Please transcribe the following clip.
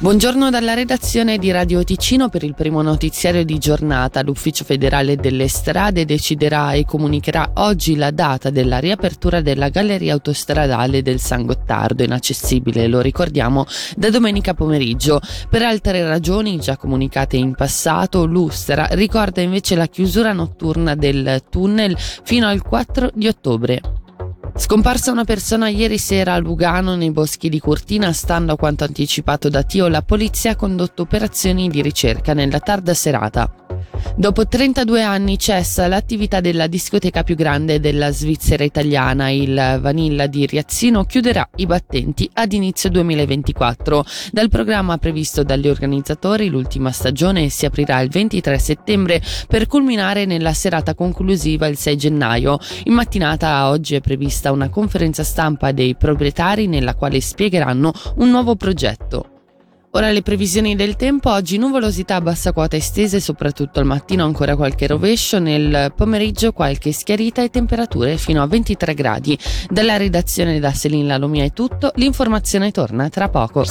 Buongiorno dalla redazione di Radio Ticino per il primo notiziario di giornata. L'Ufficio federale delle strade deciderà e comunicherà oggi la data della riapertura della galleria autostradale del San Gottardo, inaccessibile, lo ricordiamo, da domenica pomeriggio. Per altre ragioni già comunicate in passato, l'Ustra ricorda invece la chiusura notturna del tunnel fino al 4 di ottobre. Scomparsa una persona ieri sera a Lugano nei boschi di Cortina, stando a quanto anticipato da Tio, la polizia ha condotto operazioni di ricerca nella tarda serata. Dopo 32 anni cessa l'attività della discoteca più grande della Svizzera italiana, il Vanilla di Riazzino chiuderà i battenti ad inizio 2024. Dal programma previsto dagli organizzatori l'ultima stagione si aprirà il 23 settembre per culminare nella serata conclusiva il 6 gennaio. In mattinata oggi è prevista una conferenza stampa dei proprietari nella quale spiegheranno un nuovo progetto. Ora le previsioni del tempo, oggi nuvolosità a bassa quota estese, soprattutto al mattino ancora qualche rovescio, nel pomeriggio qualche schiarita e temperature fino a 23 gradi. Dalla redazione da Selin Lalomia è tutto, l'informazione torna tra poco.